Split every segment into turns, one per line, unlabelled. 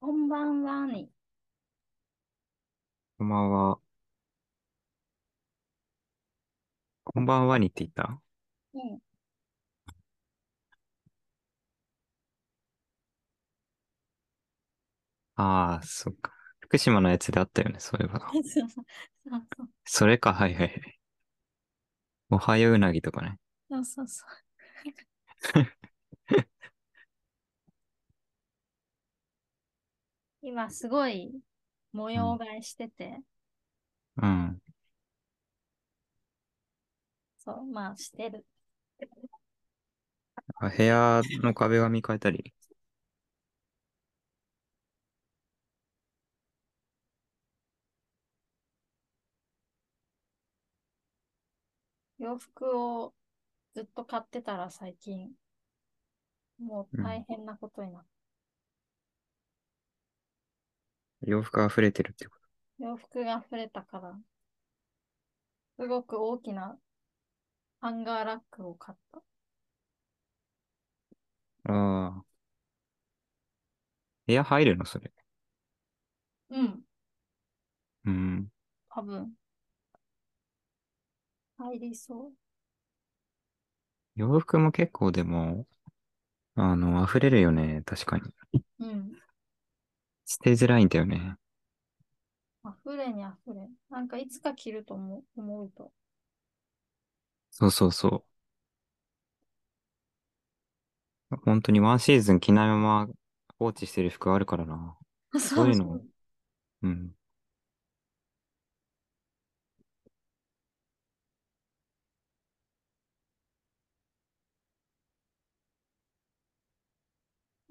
こんばんはに。
こんばんは。こんばんはにって言った？
うん。
ああ、そっか。福島のやつであったよね、そういえば。
そうそうそう
それか、はいはいはい。おはようなぎとかね。
そうそうそう。今すごい模様替えしてて、
うん。
そう、まあしてる。
あ部屋の壁紙変えたり。
洋服をずっと買ってたら最近、もう大変なことになっ
洋服溢れてるってこ
洋服が溢れたから、すごく大きなハンガーラックを買った。
と。ああ。部屋入るのそれ？
うん、
うん。
多分。入りそう。
洋服も結構でも、あの、溢れるよね。確かに。
うん。
捨てづらいんだよね。
溢れに溢れ。なんかいつか着ると思う思うと。
そうそうそう。本当にワンシーズン着ないまま放置してる服あるからな。そういうの。うん。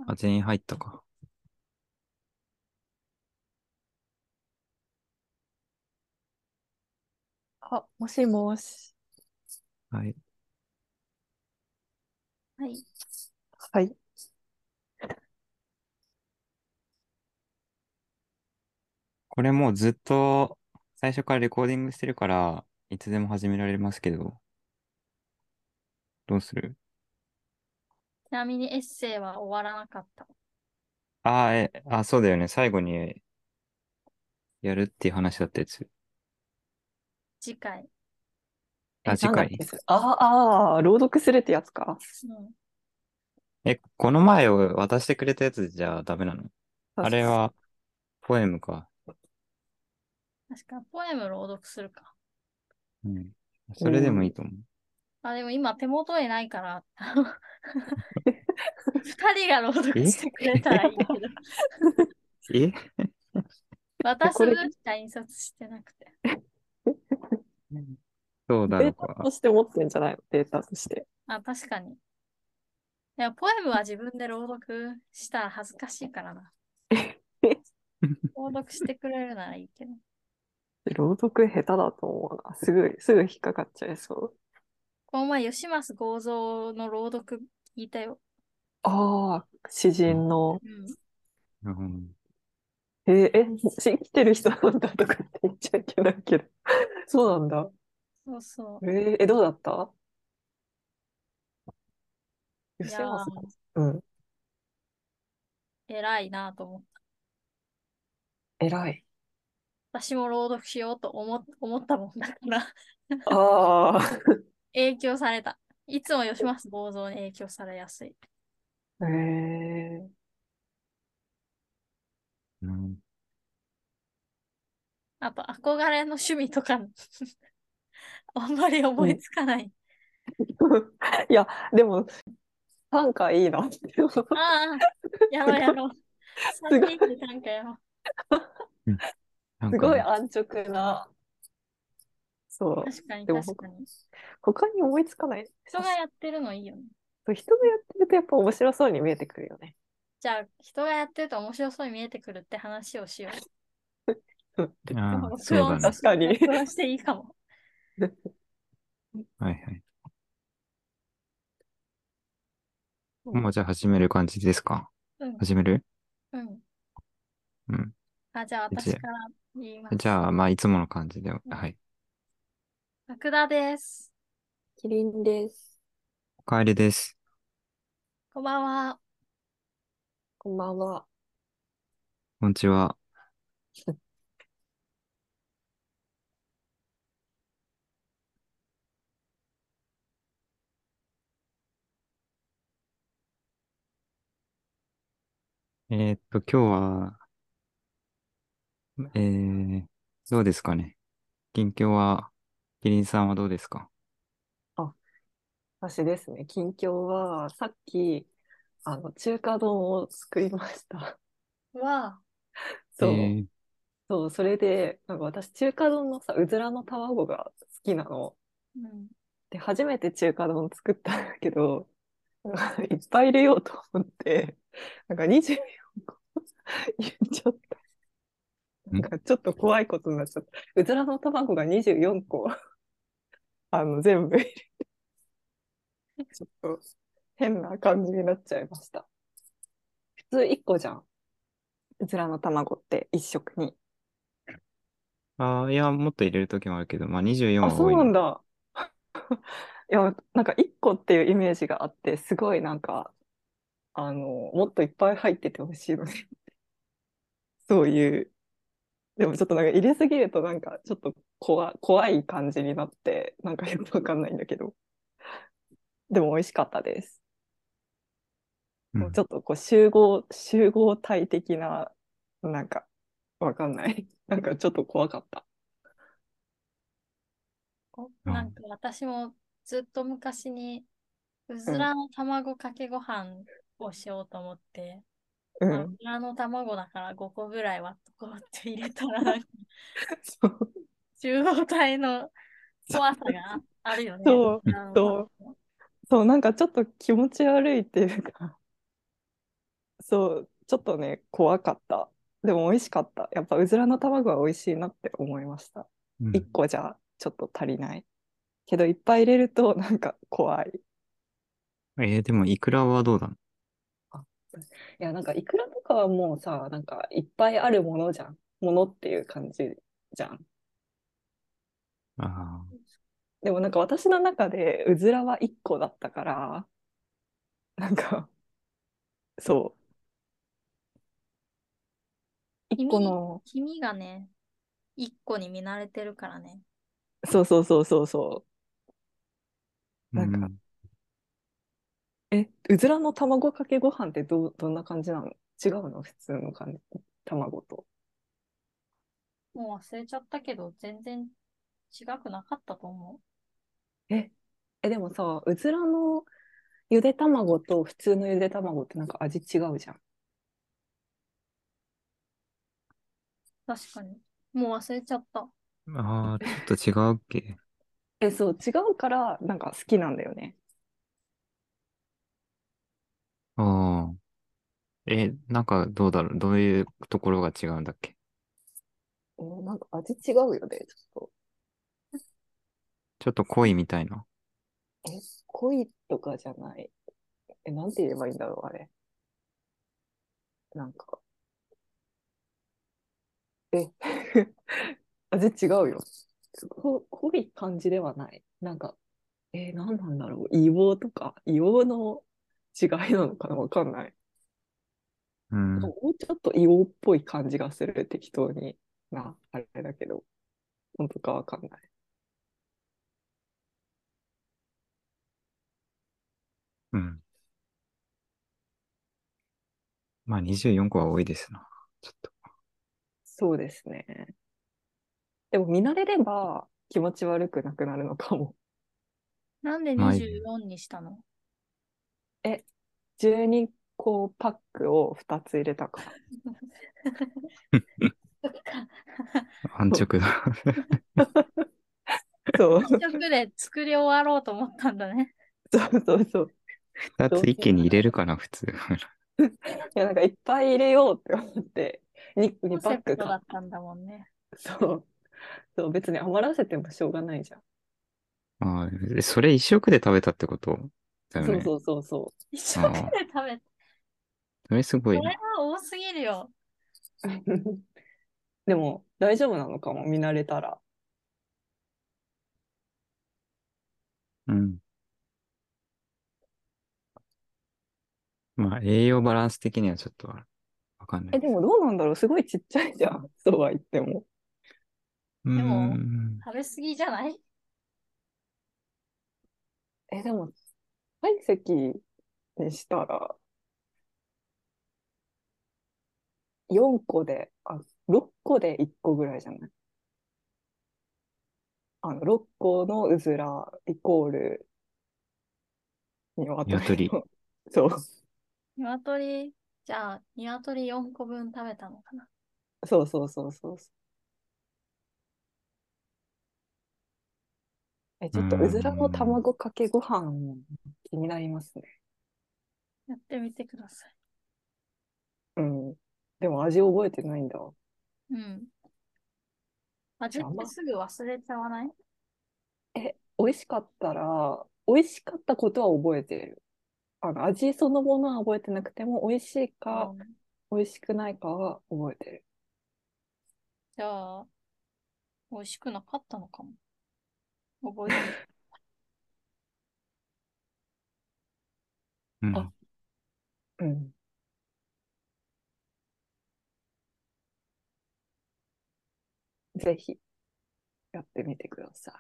あ、全員入ったか。
あ、もしもし。
はい。
はい。
はい。
これもうずっと最初からレコーディングしてるから、いつでも始められますけど、どうする？
ちなみにエッセイは終わらなかった。
あーえ、あ、そうだよね。最後にやるっていう話だったやつ。
次回。
あ、
え
次回
なんだっけ？それあああ、朗読するってやつか。
うん。
え、この前を渡してくれたやつじゃダメなの？あれは、ポエムか。
確か、ポエム朗読するか。
うん。それでもいいと思う。
あ、でも今手元にないから、二人が朗読してくれたらいいけど、
え？
私
これ？
分しか印刷してなくて。
そうだろう
データと
か。
して持ってんじゃないの？データとして。
あ、確かに。いや、ポエムは自分で朗読したら恥ずかしいからな。朗読してくれるならいいけど。
朗読下手だと思うな。すぐ、すぐ引っかかっちゃいそう。
この前、吉増剛造の朗読聞いたよ。
ああ、詩人の。
うん。
うん
えーえ、生きてる人なんだとかって言っちゃいけないけど。そうなんだ。
そうそう。
えーえ、どうだった？
いや
吉山さ
ー、
ん。うん。
偉いなと思った。
偉い。
私も朗読しようと思思ったもんだから、
ああ。
影響された。いつも吉増剛造に影響されやすい。
えー、
うん
あと、憧れの趣味とか、あんまり思いつかない。
いや、でも、短歌いいな。
ああ、やろうやろう。3人でなんかやろ
すごい安直な。そう。
確かに確かに。
他に思いつかない。
人がやってるのいいよね。
そう人がやってるとやっぱ面白そうに見えてくるよね。
じゃあ、人がやってると面白そうに見えてくるって話をしよう。
ああ、
録
そうだね。
音
確かに。
録音していいかも。
はいはい。もうじゃあ始める感じですか？
うん。
始める？
うん。
うん。
あ、じゃあ私から言います。
じゃあ、まあ、いつもの感じで、はい。
福田です。
キリンです。
おかえりです。
こんばんは。
こんばんは。
こんにちは。えーっと、今日は、えー、どうですかね？近況は、キリンさんはどうですか？
私ですね、近況は、さっき、あの、中華丼を作りました。
わ
そう、
えー、
そう、それで、なんか私、中華丼のさ、うずらの卵が好きなの。
うん。
で、初めて中華丼作ったんだけど、いっぱい入れようと思って、なんか24個入れちゃった。なんかちょっと怖いことになっちゃった。うずらの卵が24個、あの、全部入れて、ちょっと変な感じになっちゃいました。普通1個じゃん。うずらの卵って1食に。
あーいや、もっと入れるときもあるけど、まあ24
あ、
は
そう
多いな。
なんだ。いや、なんか1個っていうイメージがあって、すごいなんか、あの、もっといっぱい入っててほしいので、そういう、でもちょっとなんか入れすぎるとなんかちょっと怖怖い感じになって、なんかよくわかんないんだけど、でも美味しかったです。
うん
ちょっとこう集合、集合体的な、なんか、わかんない。なんかちょっと怖かった。
なんか私もずっと昔にうずらの卵かけご飯をしようと思って、まあう
うん。
ずらの卵だから5個ぐらい割っとこうって入れたらなんか
そう。
集合体の怖さがああるよね。
そうそう
卵
そう、なんかちょっと気持ち悪いっていうか、そう、ちょっとね、怖かった。でも美味しかった。やっぱうずらの卵は美味しいなって思いました。
うん
1個じゃちょっと足りない。けどいっぱい入れるとなんか怖い。
えーでも、イクラはどうだの？
いや、なんかイクラとかはもうさ、なんかいっぱいあるものじゃん。ものっていう感じじゃん。
あ
でもなんか私の中でうずらは1個だったから、なんか、そう。1個の、
黄身がね、1個に見慣れてるからね。
そうそうそうそうそう。
ー
なんか
うん
え、うずらの卵かけご飯ってどう、どんな感じなの？違うの？普通の感じ。卵と。
もう忘れちゃったけど、全然違くなかったと思
え、え、でもさ、うずらのゆで卵と普通のゆで卵ってなんか味違うじゃん。
確かに。もう忘れちゃった。
あー、ちょっと違うっけ？
え、そう、違うからなんか好きなんだよね。
ああ。え、なんかどうだろう？どういうところが違うんだっけ？
えなんか味違うよね、ちょっ
ちょっと濃いみたいな？
と。え、濃いとかじゃない。え、なんて言えばいいんだろう、あれ。なんか。え、味違うよ。こ濃い感じではない。なんか、えー、何なんだろう。硫黄とか、硫黄の違いなのかな？わかんない。
うん。
もうちょっと硫黄っぽい感じがする、適当にな、あれだけど、本当かわかんない。
うん。まあ24個は多いですな。ちょっと。
そうですね。でも見慣れれば気持ち悪くなくなるのかも。
なんで
はい
24にしたの
？12個パックを2つ入れたから。
安直だ。
そう、
一食で作り終わろうと思ったんだね。
そうそうそう。
二つ一気に入れるかな、普通。
いや、なんかいっぱい入れようって思って、2、
コ
2
ンセプト
パック買っ
だったんだもんね。
そう。そう、別に余らせてもしょうがないじゃん。
あーえそれ一食で食べたってこと？だよね。
そうそうそうそ
一食で食べて。
それすごい
これ
な。
は多すぎるよ。
う。でも、大丈夫なのかも、見慣れたら。
うん。まあ、栄養バランス的にはちょっとかんない。
でもどうなんだろうすごいちっちゃいじゃん。そうは言っても。
でも
ん。
食べ過ぎじゃない？
え、でも、体積にしたら、4個で、あ、6個で1個ぐらいじゃない？あの、6個のうずらイコール、鶏。そう、
鶏、じゃあ、鶏4個分食べたのかな？
そうそうそうそう。え、ちょっとうずらの卵かけご飯気になりますね。
やってみてください。
うん。でも味覚えてないんだ。
うん。味ってすぐ忘れちゃわない？
え、美味しかったら、美味しかったことは覚えてる。あの、味そのものは覚えてなくても、美味しいか、
うん
美味しくないかは覚えてる。
じゃあ、美味しくなかったのかも。覚えてない。
うん
あうん。ぜひ、やってみてください。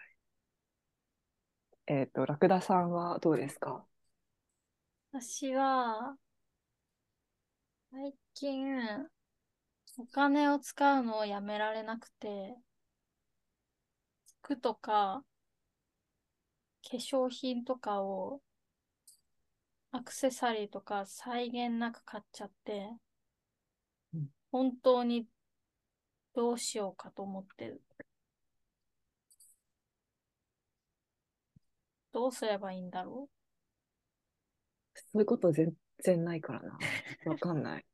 えっと、ラクダさんはどうですか？
私は、最近、お金を使うのをやめられなくて、服とか、化粧品とかを、アクセサリーとか際限なく買っちゃって
うん、
本当にどうしようかと思ってる。どうすればいいんだろ
そういうこと全然ないからな。わかんない。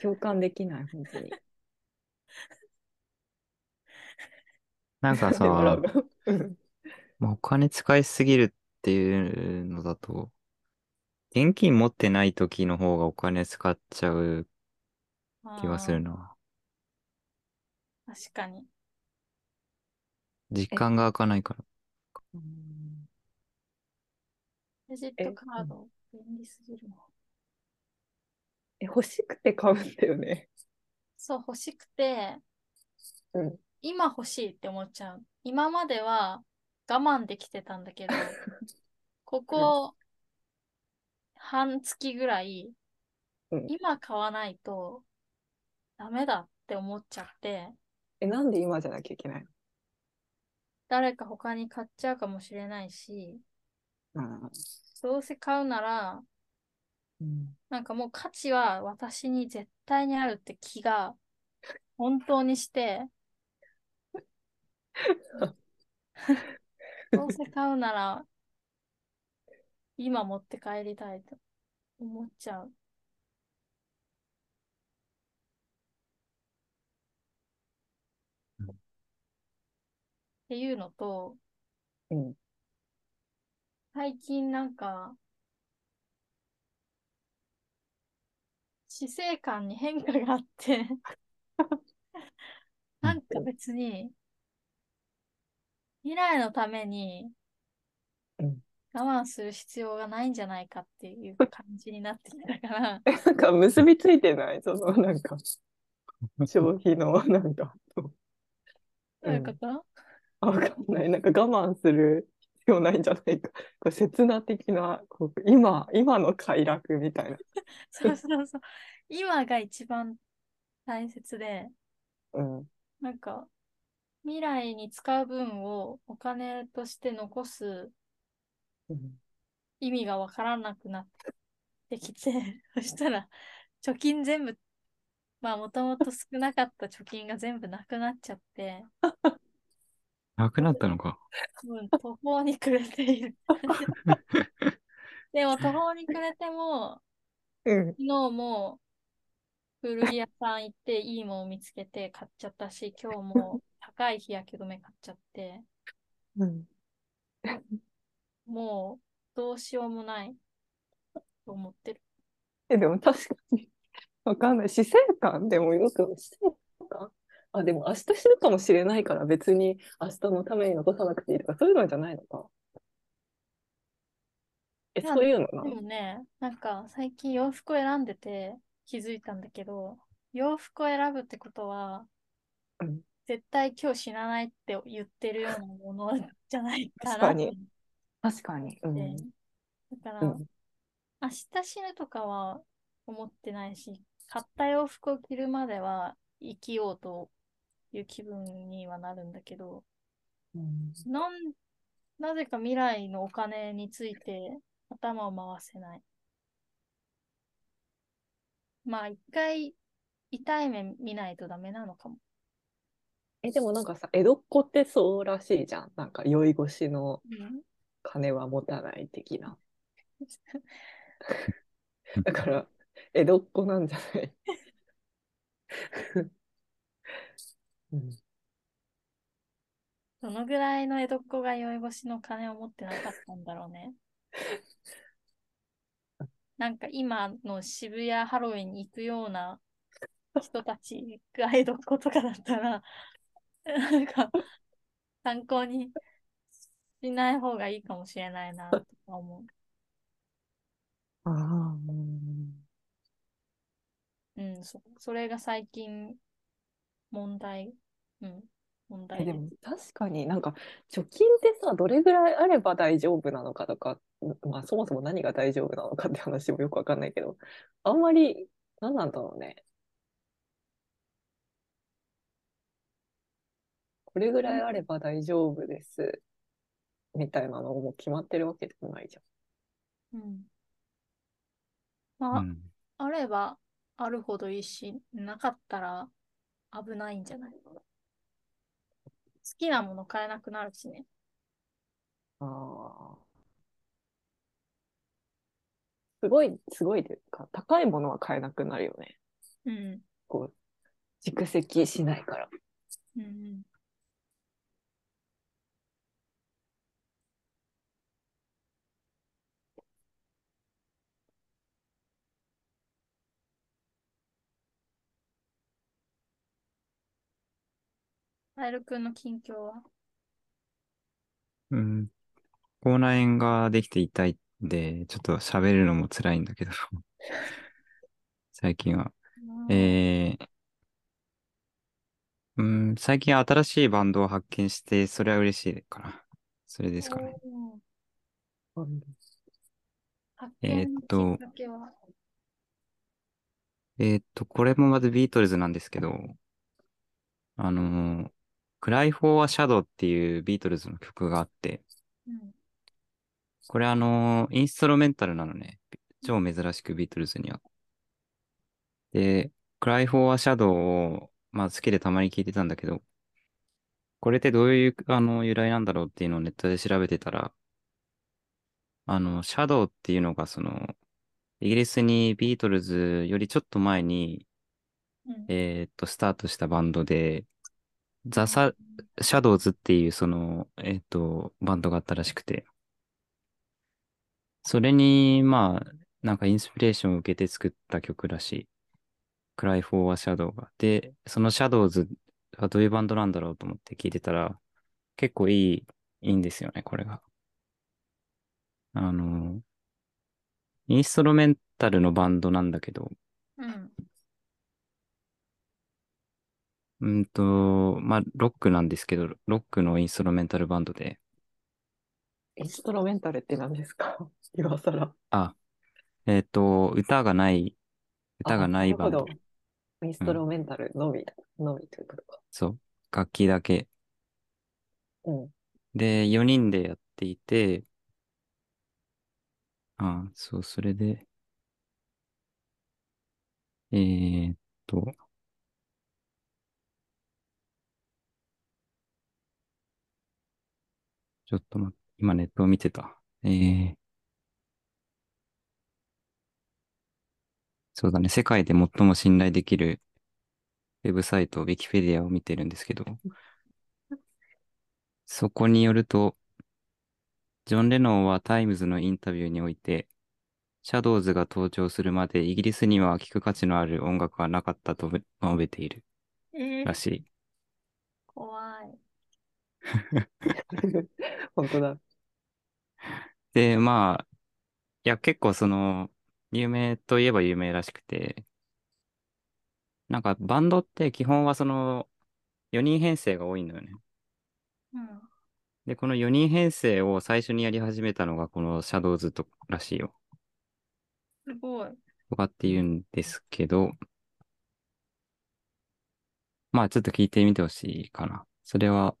共感できない、本当に。
なんかさ、お金使いすぎるっていうのだと、現金持ってない時の方がお金使っちゃう
う
気がするな。
確かに。
実感が湧かないから。
うん
クレジッ
え
トカード、便利すぎるな。
え、欲しくて買うんだよね。
そう、欲しくて、
うん
今欲しいって思っちゃう。今までは我慢できてたんだけど、ここ半月ぐらい、
うん
今買わないとダメだって思っちゃって、
え、なんで今じゃなきゃいけない
誰か他に買っちゃうかもしれないし、
の
どうせ買うなら、
うん。
なんかもう価値は私に絶対にあるって気が本当にして、どうせ買うなら今持って帰りたいと思っちゃう。
うん。
っていうのと、
うん
最近なんか、死生観に変化があって、なんか別に、未来のために
うん。
我慢する必要がないんじゃないかっていう感じになってきたから、
え、なんか結びついてない？その、なんか、消費の、なんか、と
どういうこと、
あわかんない。なんか我慢する必要ないんじゃないか。これ刹那的な、こう今、今の快楽みたいな。
そうそうそう。今が一番大切で、
うん。
なんか、未来に使う分をお金として残す
うん
意味がわからなくなってきて、そしたら、貯金全部、まあもともと少なかった貯金が全部なくなっちゃって、
なくなったのか。
うん、途方に暮れている。でも途方に暮れても、
うん。
昨日も古着屋さん行っていいものを見つけて買っちゃったし、今日も高い日焼け止め買っちゃって、
うん。
もうどうしようもないと思ってる。
え、でも確かに、わかんない。死生観でもよく、死生観あ、でも明日死ぬかもしれないから別に明日のために残さなくていいとか、そういうのじゃないのか。え、そういうのな
でもね、なんか最近洋服を選んでて、気づいたんだけど、洋服を選ぶってことは、
うん
絶対今日死なないって言ってるようなものじゃないかな
確かに確かに。う
思
ん。
だから、
うん。
明日死ぬとかは思ってないし、買った洋服を着るまでは生きようという気分にはなるんだけど、
うん
なん、なぜか未来のお金について頭を回せない。まあ一回痛い目見ないとダメなのかも。
え、でもなんかさ、江戸っ子ってそうらしいじゃん。なんか酔い越しの
うん、
金は持たない的な。だから、江戸っ子なんじゃない？うん
どのぐらいの江戸っ子が酔い越しの金を持ってなかったんだろうね。なんか今の渋谷ハロウィンに行くような人たちが江戸っ子とかだったら、なんか参考にしない方がいいかもしれないなとか思
ああ、うん
う。うん、そ、それが最近問題、うん、問題で。
えですも確かになんか貯金ってさどれぐらいあれば大丈夫なのかとか、まあ、そもそも何が大丈夫なのかって話もよくわかんないけどあんまり何なんだろうねこれぐらいあれば大丈夫ですみたいなのも決まってるわけでもないじ
うん。
う
まあ、
ん。
あればあるほどいいし、なかったら危ないんじゃない？好きなもの買えなくなるしね。
ああ。すごい、すごいというか、高いものは買えなくなるよね。
うん。
こう、蓄積しないから。
うんカエル君の近況は？
うん。口内炎ができて痛いんで、ちょっと喋るのも辛いんだけど、最近は。えー、うん、最近新しいバンドを発見して、それは嬉しいかな。それですかね。えっとえーっと、これもまずビートルズなんですけど、あのー、Cry for a Shadow っていうビートルズの曲があって、
うん
これあのー、インストロメンタルなのね。超珍しくビートルズには。で、Cry for a Shadow を、まあ好きでたまに聞いてたんだけど、これってどういう、あの、由来なんだろうっていうのをネットで調べてたら、あの、シャドウっていうのがその、イギリスにビートルズよりちょっと前に、
うん
えーっと、スタートしたバンドで、ザ・サ、シャドウズっていうその、えっと、バンドがあったらしくて、それに、まあ、なんかインスピレーションを受けて作った曲らしい。Cry for a Shadow が。で、そのシャドウズはどういうバンドなんだろうと思って聞いてたら、結構いい、いいんですよね、これが。あの、インストロメンタルのバンドなんだけど、
うん。
うんと、まあ、ロックなんですけど、ロックのインストロメンタルバンドで、
インストロメンタルって何ですか？今更。
あ、えっ、と、歌がない、歌がないバンド
インストロメンタルのみ、のみということか。
そう。楽器だけ。
うん。
で、4人でやっていて、あそう、それで、えーっと、ちょっと待って、今ネットを見てた。えー、そうだね、世界で最も信頼できるウェブサイト、ウィキペディアを見てるんですけど、そこによると、ジョン・レノンはタイムズのインタビューにおいて、シャドウズが登場するまでイギリスには聴く価値のある音楽はなかったと述べている、らしい。
怖い。
本当だ。
で、まあ、いや、結構その、有名といえば有名らしくて、なんかバンドって基本はその4人編成が多いのよね。
うん。
で、この4人編成を最初にやり始めたのがこのシャドウズとらしいよ。
すごい。
とかって言うんですけど、まあちょっと聞いてみてほしいかな。それは、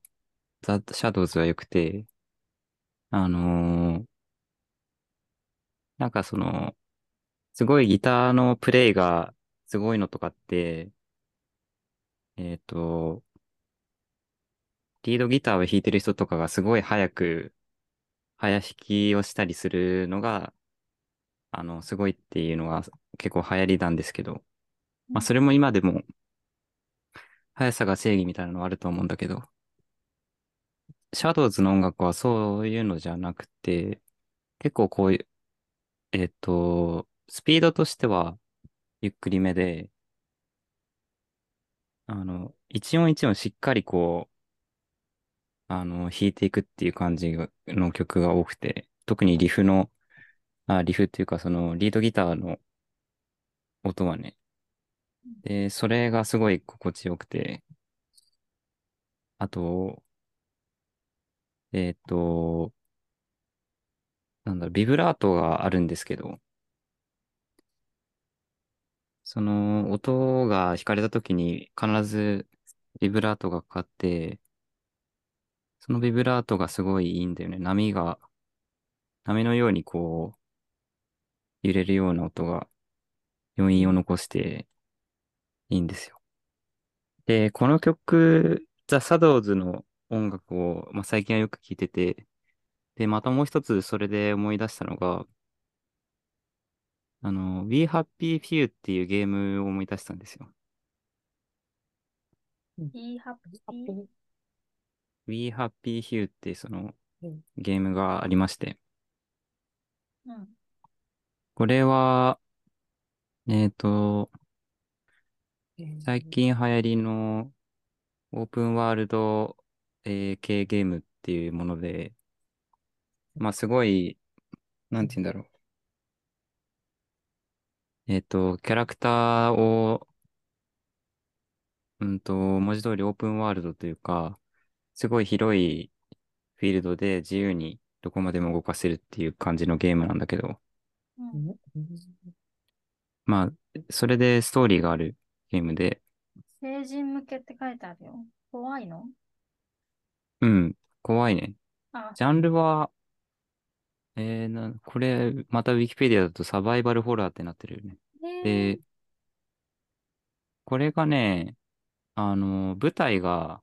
ザ・シャドウズは良くて、あのーなんかその、すごいギターのプレイがすごいのとかって、えっ、と、リードギターを弾いてる人とかがすごい早く、早弾きをしたりするのが、あの、すごいっていうのが結構流行りなんですけど、まあそれも今でも、速さが正義みたいなのはあると思うんだけど、シャドウズの音楽はそういうのじゃなくて、結構こういう、えっと、スピードとしてはゆっくりめで、あの、一音一音しっかりこう、あの、弾いていくっていう感じの曲が多くて、特にリフの、あ、リフっていうかそのリードギターの音はね、で、それがすごい心地よくて、あと、えっと、なんだろ、ビブラートがあるんですけど、その音が弾かれた時に必ずビブラートがかかって、そのビブラートがすごいいいんだよね。波が、波のようにこう、揺れるような音が余韻を残していいんですよ。で、この曲、ザ・サドウズの音楽を、まあ、最近はよく聴いてて、で、またもう一つそれで思い出したのが、あの、We Happy Few っていうゲームを思い出したんですよ。
いいハッピ
ハッ
ー。
ピー
We Happy Few ってその
うん
ゲームがありまして、
うん。
これは、えっ
ー
最近流行りのオープンワールド、えー系ゲームっていうもので、まあすごい、なんて言うんだろう。えっと、キャラクターを、うんと、文字通りオープンワールドというか、すごい広いフィールドで自由にどこまでも動かせるっていう感じのゲームなんだけど、
う
ん。
まあ、それでストーリーがあるゲームで、
成人向けって書いてあるよ。怖いの？
うん、怖いね。
あ、
ジャンルは、えーな、これ、またウィキペディアだとサバイバルホラーってなってるよね。
え
で、これがね、あの、舞台が、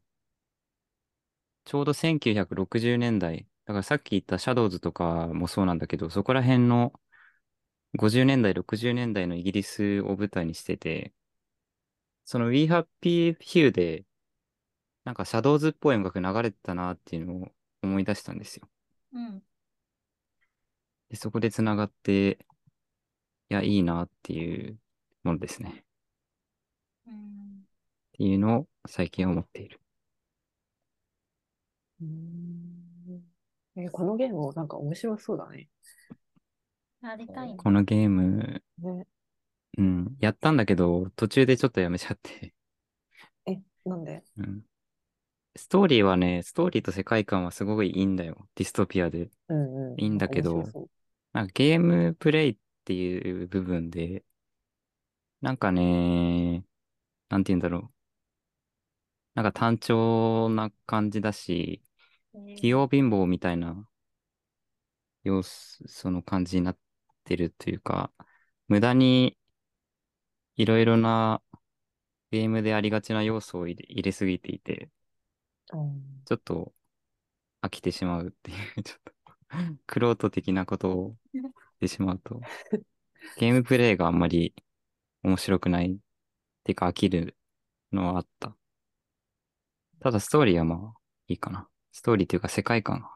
ちょうど1960年代。だからさっき言ったシャドウズとかもそうなんだけど、そこら辺の50年代、60年代のイギリスを舞台にしてて、その We Happy Few で、なんかシャドウズっぽい音楽流れてたなっていうのを思い出したんですよ。
うん。
で、そこで繋がって、いや、いいなっていうものですね。
うん。
っていうのを最近思っている。
うんえーこのゲームなんか面白そうだね。
やりたいね。
このゲーム、
ね
うん、やったんだけど、途中でちょっとやめちゃって。
え、なんで？
うん。ストーリーはね、ストーリーと世界観はすごいいいんだよ。ディストピアで。
うんうん。
いいんだけどなんかゲームプレイっていう部分で、なんかね、なんて言うんだろう。なんか単調な感じだし、器用貧乏みたいな様子、その感じになってるというか、無駄にいろいろなゲームでありがちな要素を入れ入れすぎていて、
うん
ちょっと飽きてしまうっていう、ちょっと、クロート的なことをしてしまうと、ゲームプレイがあんまり面白くないっていうか飽きるのはあった。ただストーリーはまあいいかな。ストーリーというか世界観が。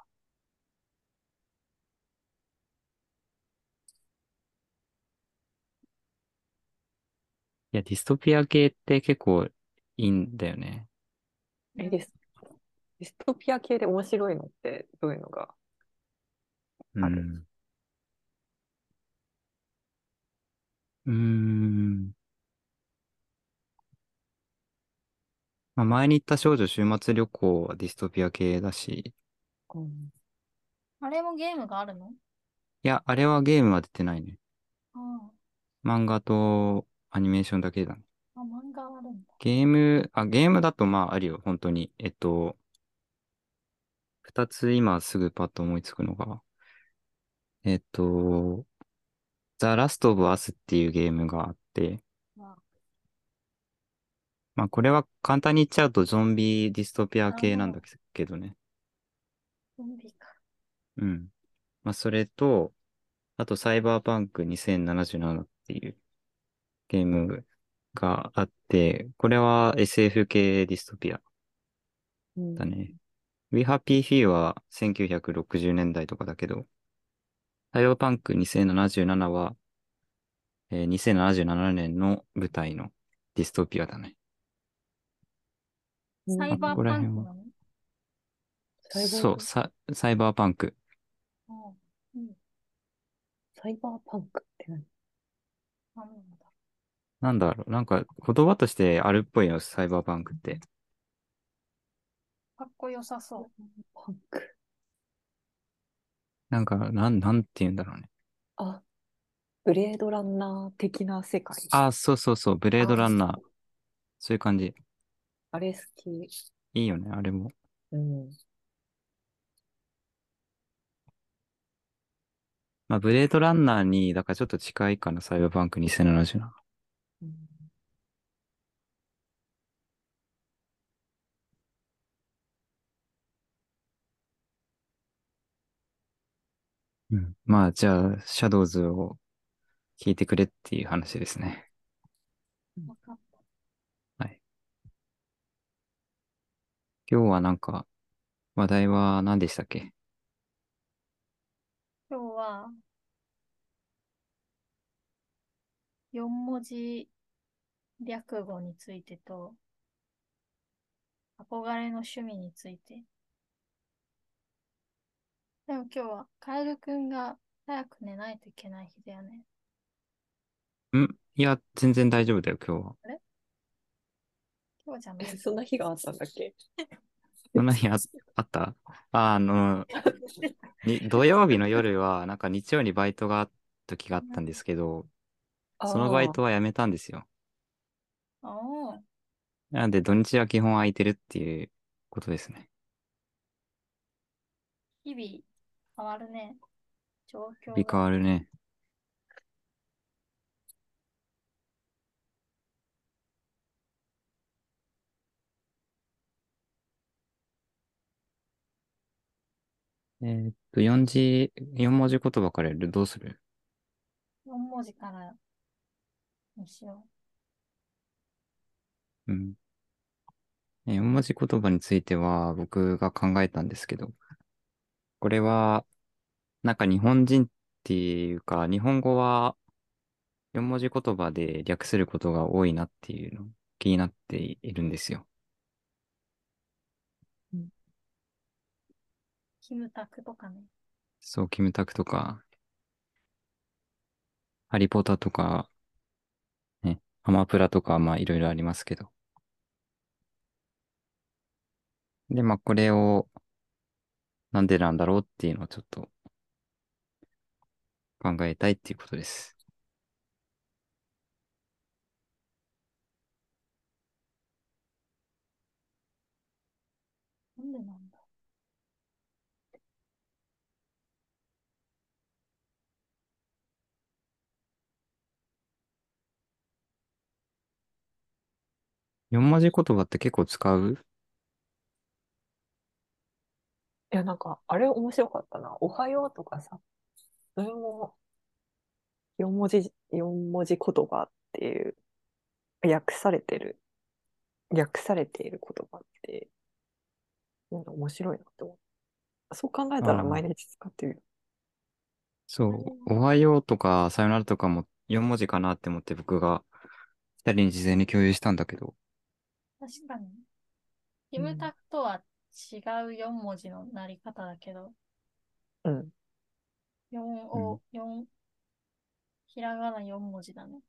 いや、ディストピア系って結構いいんだよね。
え、ディスディストピア系で面白いのってどういうのがある？
うん。うーん。まあ、前に言った少女終末旅行はディストピア系だし、
うん
あれもゲームがあるの？
いや、あれはゲームは出てないね。
あ
漫画とアニメーションだけだね。
あ、あ漫画あるんだ。
ゲーム、あ、ゲームだとまああるよ、本当に。えっと、二つ今すぐパッと思いつくのが、えっと、ザ・ラスト・オブ・アスっていうゲームがあって、
あ
まあこれは簡単に言っちゃうとゾンビディストピア系なんだけどね。
ゾンビか。
うん。まあそれと、あとサイバーパンク2077っていうゲームがあって、これは SF 系ディストピア
うん
だね。We Happy Few は1960年代とかだけど、サイバーパンク2077は、えー2077年の舞台のディストピアだね。
うん
サイバーパンクなの？
サイバー
そう、ササイバーパンク。
あうん。
サイバーパンクって何？
なんだ？ろ
なんだろう、なんか言葉としてあるっぽいよ、サイバーパンクって。
う。かっこよさそ
パンク。
なんか、なん、なんて言うんだろうね。
あ、ブレードランナー的な世界。
あ、そうそうそう、ブレードランナー。そういう感じ。
あれ好き。
いいよね、あれも。
うん。
まあ、ブレードランナーに、だからちょっと近いかな、サイバーパンク2077。
う
まあ、じゃあ、シャドウズを聞いてくれっていう話ですね。
う。わかった。
今日はなんか、話題は何でしたっけ？
今日は、4文字略語についてと、憧れの趣味について。でも今日は、カエルくんが早く寝ないといけない日だよね。
ん？いや、全然大丈夫だよ、今日は。
今日じゃない？
え、。そんな日があったんだっけ？
そんな日ああった？あ、あの、に土曜日の夜は、なんか日曜にバイトがあった時があったんですけど、そのバイトはやめたんですよ。
おー
なんで土日は基本空いてるっていうことですね。
日々変わるね。状況
日々変わるね。えーっと、4字、4文字言葉からやる？どうする
？4文字からにしよ
うん。4文字言葉については僕が考えたんですけど、これは、なんか日本人っていうか、日本語は4文字言葉で略することが多いなっていうの気になっているんですよ。
う。キムタクとかね。
そう、キムタクとか、ハリポタとか、ね、アマプラとか、まあいろいろありますけど。で、まあこれを、なんでなんだろうっていうのをちょっと考えたいっていうことです。
なんでなんだ
？4文字言葉って結構使う？
いや、なんか、あれ面白かったな。おはようとかさ、それも、4文字、四文字言葉っていう、訳されてる、訳されている言葉って、なんか面白いなって思う。そう考えたら毎日使ってる。
そう、おはようとかさよならとかも4文字かなって思って僕が2人に事前に共有したんだけど、
確かに。キムタクとは違う4文字のなり方だけど、
うん。
4を、四ひらがな4文字だね。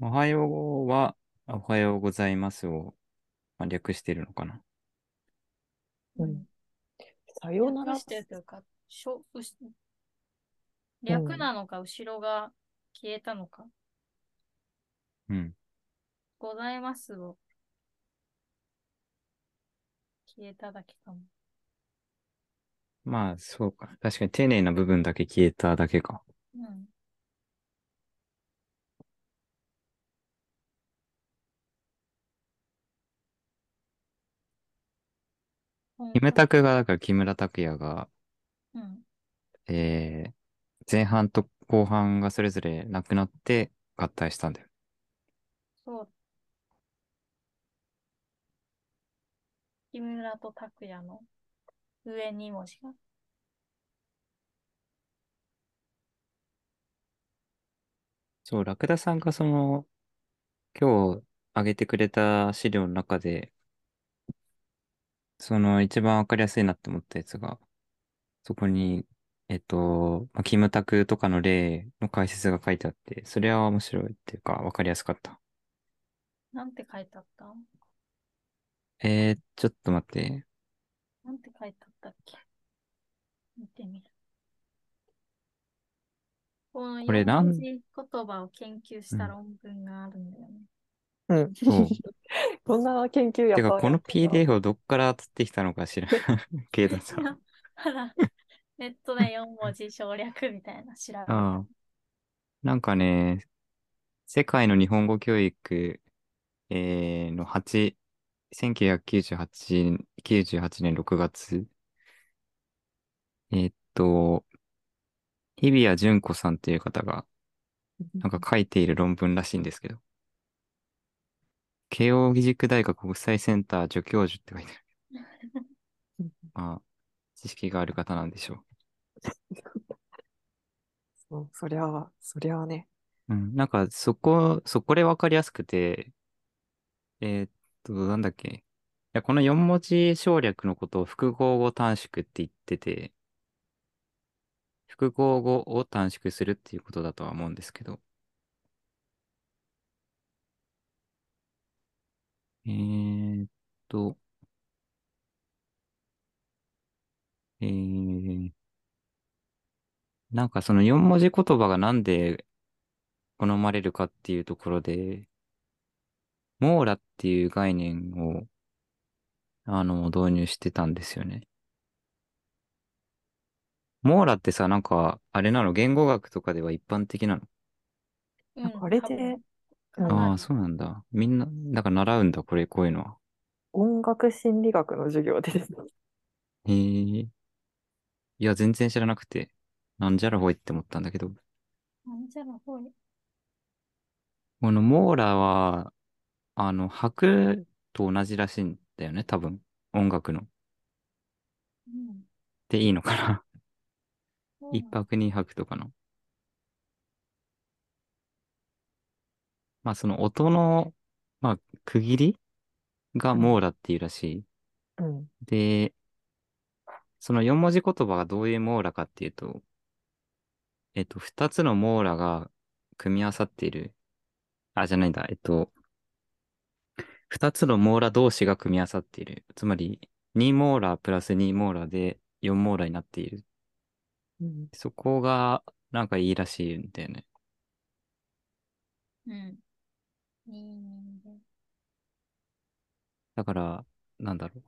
おはようはおはようございますを、まあ、略してるのかな。
うんさようなら
略。してるというか、しょうし略なのか、後ろが消えたのか。
うん。
ございますを消えただけかも。
まあ、そうか。確かに丁寧な部分だけ消えただけか。
うん。
キムタクが、だから木村拓哉が、
うん。
えー、前半と後半がそれぞれなくなって合体したんだよ。
そう。木村と拓哉の上に文字が。
そう、ラクダさんがその、今日上げてくれた資料の中で、その一番わかりやすいなって思ったやつが、そこに、えっと、まあ、キムタクとかの例の解説が書いてあって、それは面白いっていうか、わかりやすかった。
なんて書いてあった？
えー、ちょっと待って。
なんて書いてあったっけ？見てみる。この4
これなん
文字言葉を研究した論文があるんだよね。
うん。
そう。
こんな研究や
てか、この PDF をどっから取ってきたのか知らん けどさ。
あら、ネットで4文字省略みたいな調べた。
ああ。なんかね、世界の日本語教育、えーの8、1998 98年6月、えーっと、日比谷純子さんっていう方が、なんか書いている論文らしいんですけど、慶応義塾大学国際センター助教授って書いてある。まあ、知識がある方なんでしょ
そうそりゃあ、そりゃあね。
う。うん、なんか、そこ、そこでわかりやすくて、えーっと、なんだっけ？いや、この4文字省略のことを複合語短縮って言ってて、複合語を短縮するっていうことだとは思うんですけど。えーっと、えー、なんかその4文字言葉がなんで好まれるかっていうところで、網羅っていう概念を、あの、導入してたんですよね。網羅ってさ、なんか、あれなの、言語学とかでは一般的なの？
うん
あれで、
ああ、そうなんだ。みんな、だから習うんだ、これ、こういうのは。
音楽心理学の授業でですね。
へえ。いや、全然知らなくて、なんじゃらほいって思ったんだけど、
なんじゃらほい。
この網羅は、あの、拍と同じらしいんだよね、多分。音楽の。
うん。
でいいのかな
そう
一泊二泊とかの。まあ、その音の、まあ、区切りが網羅っていうらしい。
うん。
で、その四文字言葉がどういう網羅かっていうと、えっと、二つの網羅が組み合わさっている。あ、じゃないんだ。えっと、二つの網羅同士が組み合わさっている。つまり、二網羅プラス二網羅で四網羅になっている。
うん。
そこが、なんかいいらしいんだよね。
うん。
だから、なんだろう。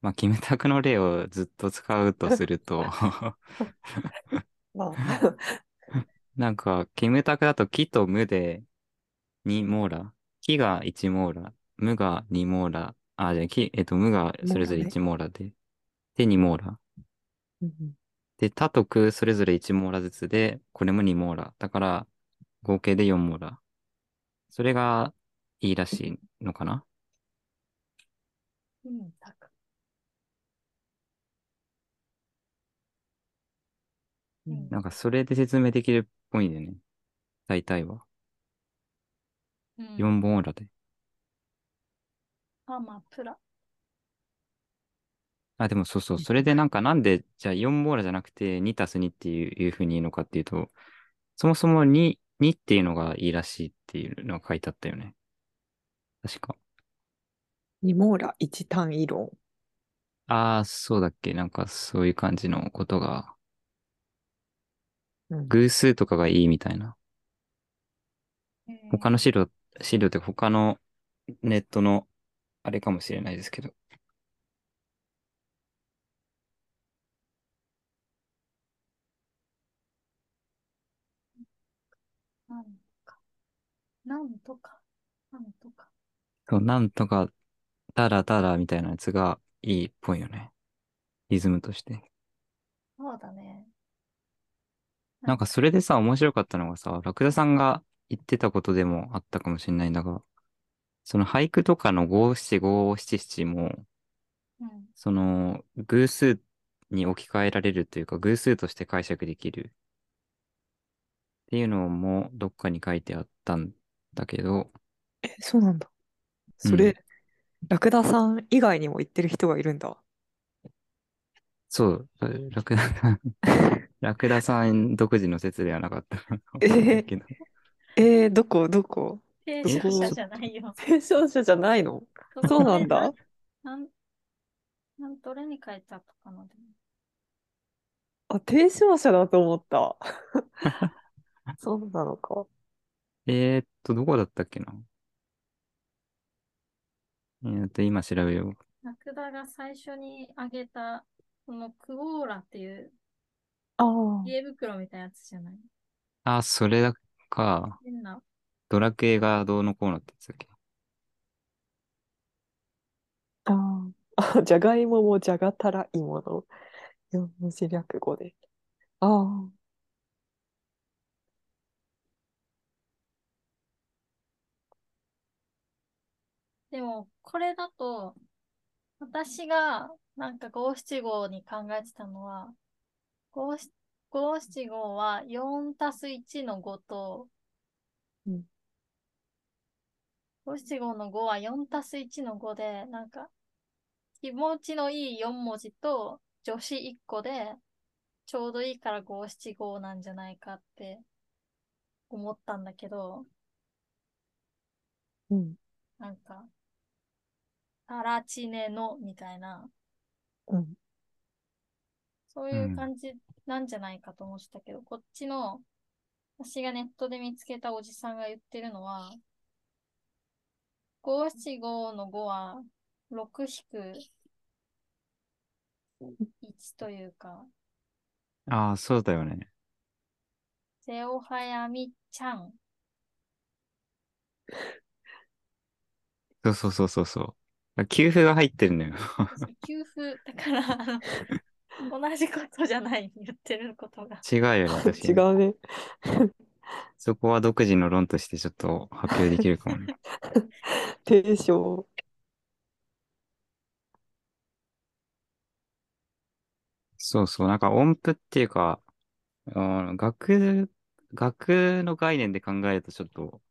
まあ、キムタクの例をずっと使うとすると、
まあ、
なんか、キムタクだと木と無で2網羅。木が1網羅。無が2網羅。あ、じゃあ木、えっと、無がそれぞれ1網羅で。で、2網羅。
うん
で、他と空それぞれ1網羅ずつで、これも2網羅。だから、合計で4網羅。それがいいらしいのかな？
うん、
なんか、それで説明できるっぽいんだよね。大体は。
うん。
4本オーラで。
アマプラ。
あ、でもそうそう。それでなんかなんで、じゃあ4ボーラじゃなくて2たす2っていういうふうに言うのかっていうと、そもそも2、2っていうのがいいらしいっていうのが書いてあったよね。確か。
ニモーラ一単位論。
ああ、そうだっけ。なんかそういう感じのことが、
うん
偶数とかがいいみたいな。他の資料、資料って他のネットのあれかもしれないですけど。
なんとか。なんとか。なんとか。
そう、なんとか、タラタラみたいなやつがいいっぽいよね。リズムとして。
そうだね。
なんかそれでさ、面白かったのがさ、ラクダさんが言ってたことでもあったかもしれないんだが、その俳句とかの五七五七七も、
うん。
その偶数に置き換えられるというか、偶数として解釈できるっていうのもどっかに書いてあったんだけど、
え、そうなんだ。それ、ラクダさん以外にも言ってる人がいるんだ。
そう、ラクダさん、ラクダさん独自の説ではなかったかもしれないけど。
えー、どこどこ？
提
どこ
唱者じゃないよ。
提唱者じゃないの？そうなんだ。
なん、なん、どれに書いてあったかな
あ、提唱者だと思った。そうなのか。
えーっと、どこだったっけな？えーっと、今調べよう。
ラクダが最初に挙げた、このクオーラっていう
ああ。
家袋みたいなやつじゃない？
あ、それだか、
変な。
ドラクエがどうのこうのってやつだっけ？
あー あ、じゃがいももじゃがたらいもの四文字略語で。ああ。
でも、これだと、私がなんか五七五に考えてたのは、五七五七五は4たす1の5と、
うん
五七五の5は4たす1の5で、なんか、気持ちのいい4文字と助詞1個で、ちょうどいいから五七五なんじゃないかって思ったんだけど、
うん。
なんか、タラチネのみたいな、
うん。
そういう感じなんじゃないかと思ってたけど、こっちの、私がネットで見つけたおじさんが言ってるのは、五七五の5は、6引く1というか、
ああ、そうだよね。
ゼオハヤミちゃん。
そうそうそうそうそう。給付が入ってるのよ。
給付、だから、あの、同じことじゃない、言ってることが。
違うよね、
違
に。
うね。
そこは独自の論としてちょっと発表できるかもね。
提唱。
そうそう、なんか音符っていうか、うん楽、楽の概念で考えるとちょっと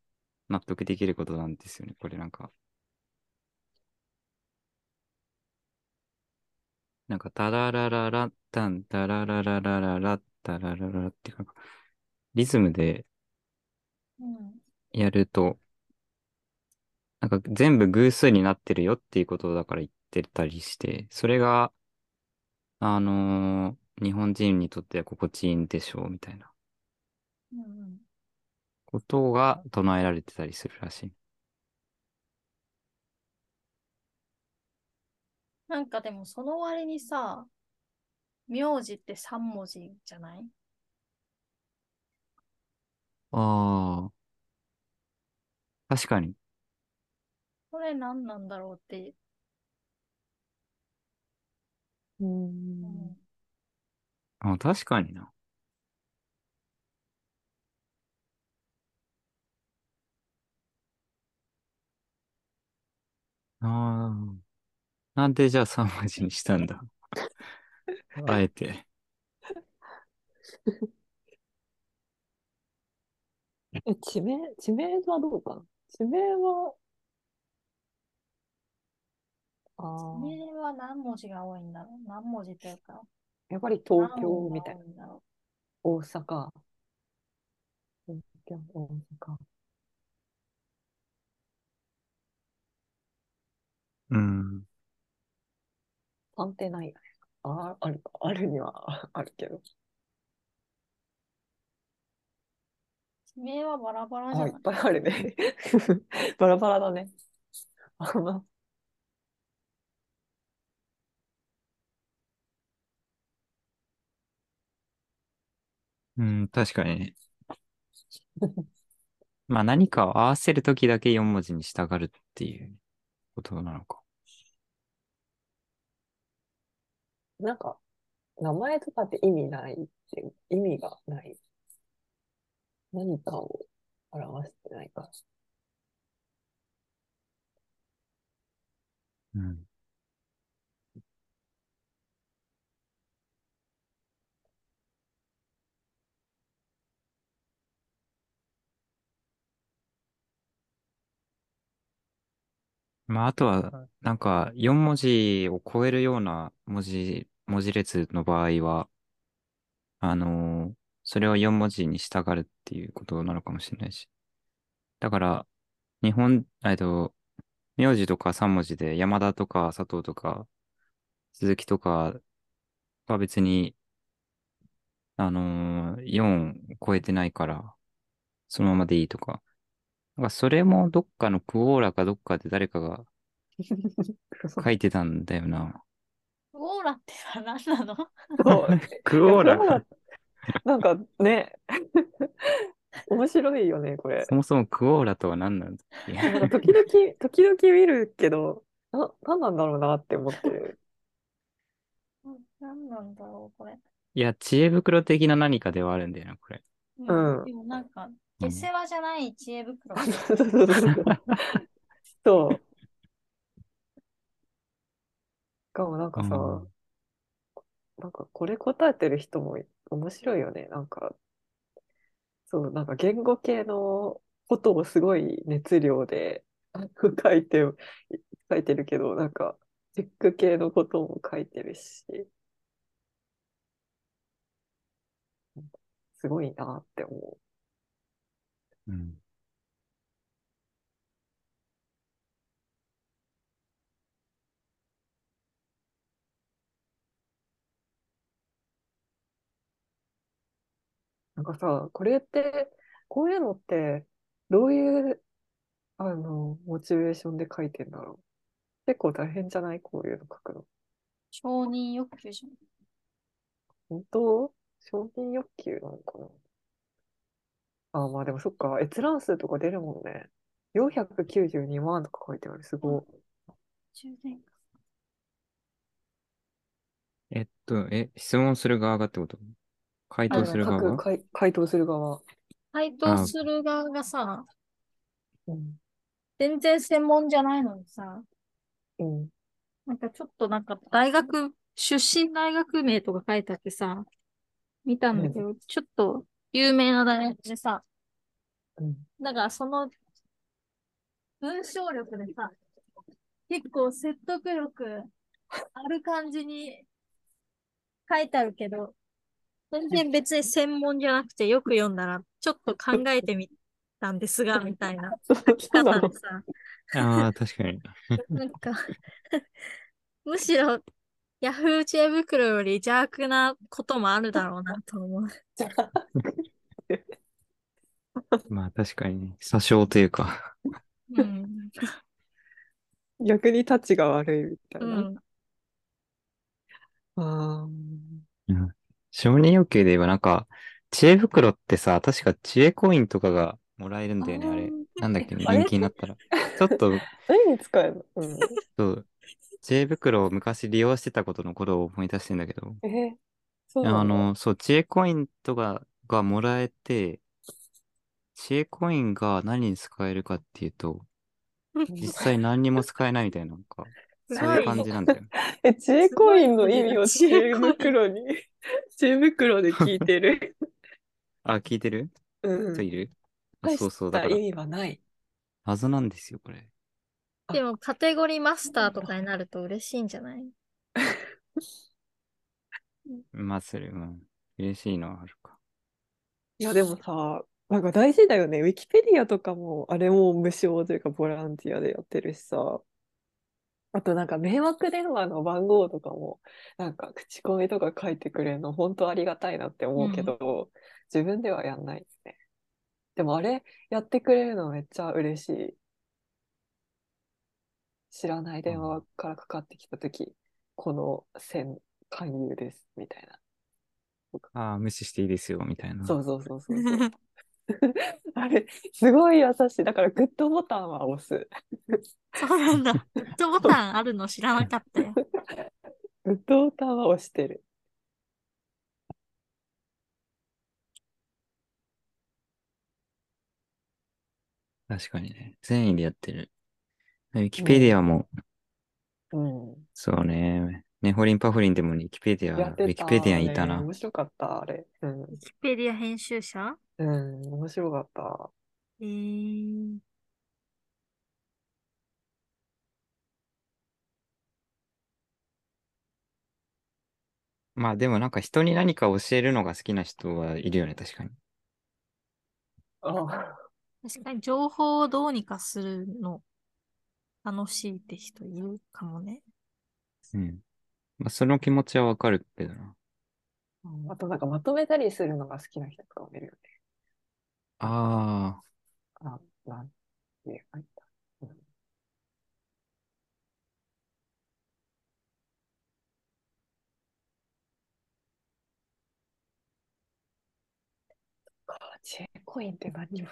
納得できることなんですよね、これなんか。なんか、タララララッタン、タララララララッタララララっていうか、リズムで
うん。
やると、なんか全部偶数になってるよっていうことだから言ってたりして、それが、あのー日本人にとっては心地いいんでしょうみたいな
うんうん。
ことが唱えられてたりするらしい。
なんかでもその割にさ、名字って3文字じゃない？
ああ。確かに。
これ何なんだろうって、
う。
うんん、
あ、確かにな。ああ。なんでじゃあ3文字にしたんだ。あえて。
え、地名、地名はどうかな？地名は、ああ、
名は何文字が多いんだろう？何文字というか、
やっぱり東
何音が
京みたいな。
多いんだろ
大阪。東京、大阪。
うん。
3ってないよね。あ、あるか。あるにはあるけど。
名はバラバラじゃ
あ、
ない？
いっぱいあるね。バラバラだね。あの、
うん、確かにね。まあ何かを合わせるときだけ4文字に従うっていうことなのか。
なんか、名前とかって意味ないって意味がない。何かを表してないか。
うん。まああとは、なんか4文字を超えるような文字、文字列の場合は、あのーそれを4文字に従うっていうことなのかもしれないし。だから、日本、えっと、名字とか3文字で山田とか佐藤とか鈴木とかは別に、あのー、4超えてないから、そのままでいいとか。なんかそれもどっかのクオーラかどっかで誰かが書いてたんだよな。
オーラってさ、何なの？
クオーラ
なんかね、面白いよね、これ。
そもそもクオーラとは何なんだっていう
なんか時々、時々見るけど、な、なんなんだろうなって思ってる。
何なんだろう、これ。
いや、知恵袋的な何かではあるんだよな、これ。
うん
でもなんか、下世話じゃない知恵袋。
そうそうそうそう。そう。しかもなんかさ、
うん
なんかこれ答えてる人も面白いよね。なんか、そう、なんか言語系のことをすごい熱量で 書いて、書いてるけど、なんか、チェック系のことも書いてるし、すごいなって思
う。
う。んかさ、これって、こういうのって、どういう、あの、モチベーションで書いてんだろう？結構大変じゃない？こういうの書くの。
承認欲求じゃん。
本当？承認欲求なのかな？あ、まあでもそっか、閲覧数とか出るもんね。492万とか書いてある。すごい。
充電か。
えっと、え、質問する側がってこと？回答する側？
回回答する側。
回答する側がさ、
うん。
全然専門じゃないのにさ、
うん。
なんかちょっとなんか大学、出身大学名とか書いてあってさ、見たんだけど、ちょっと有名な大学でさ、
うん。
だからその文章力でさ、結構説得力ある感じに書いてあるけど、全然別に専門じゃなくてよく読んだら、ちょっと考えてみたんですが、みたいな書き方でさ、
ああ、確かに。
なんか むしろ、ヤフー知恵袋より邪悪なこともあるだろうなと思う。
まあ確かにね。詐称というか。
うん。
逆にタッチが悪いみたいうな。
ん。
あ
うん。承認欲求で言えばなんか、知恵袋ってさ、確か知恵コインとかがもらえるんだよね、あれ。なんだっけね、人気になったら。ちょっと、
ー何に使えるの？うん。
そう、知恵袋を昔利用してたことのことを思い出してんだけど、
えーそう
あの、そう、知恵コインとかがもらえて、知恵コインが何に使えるかっていうと、実際何にも使えないみたいな、なんか、そういう感じなんだよ。
え、知恵コインの意味を知恵袋に、知恵袋で聞いてる。
あ、聞いてる？
うん。
人いる？あ、
大
そうそう、だ
意、味はない。
謎なんですよ、これ。
でも、カテゴリーマスターとかになると嬉しいんじゃない？
まあ、それ、うん、嬉しいのはあるか。
いや、でもさ、なんか大事だよね。ウィキペディアとかも、あれも無償というかボランティアでやってるしさ。あとなんか迷惑電話の番号とかも、なんか口コミとか書いてくれるの本当ありがたいなって思うけど、自分ではやんないですね。でもあれやってくれるのめっちゃ嬉しい。知らない電話からかかってきたとき、この線勧誘です、みたいな。
ああ、無視していいですよ、みたいな。
そうそうそうそうそう。あれ、すごい優しい。だからグッドボタンは押す。
そうなんだ。グッドボタンあるの知らなかったよ。
グッドボタンは押してる。
確かにね。善意でやってる。ウィキペディアも、
うん。
そうね。ネホリンパフリンでもウィキペディア、ウィキペディアにいたな。
面白かった、あれ。うん。
ウィキペディア編集者？
うん、面白かった。
えー、
まあでもなんか人に何か教えるのが好きな人はいるよね、確かに。
あ
確かに情報をどうにかするの楽しいって人いるかもね。
うん。まあその気持ちはわかるけどな。
あとなんかまとめたりするのが好きな人とかもいるよね。
あ
あ、なんていいんだ。うんか知恵コインって何を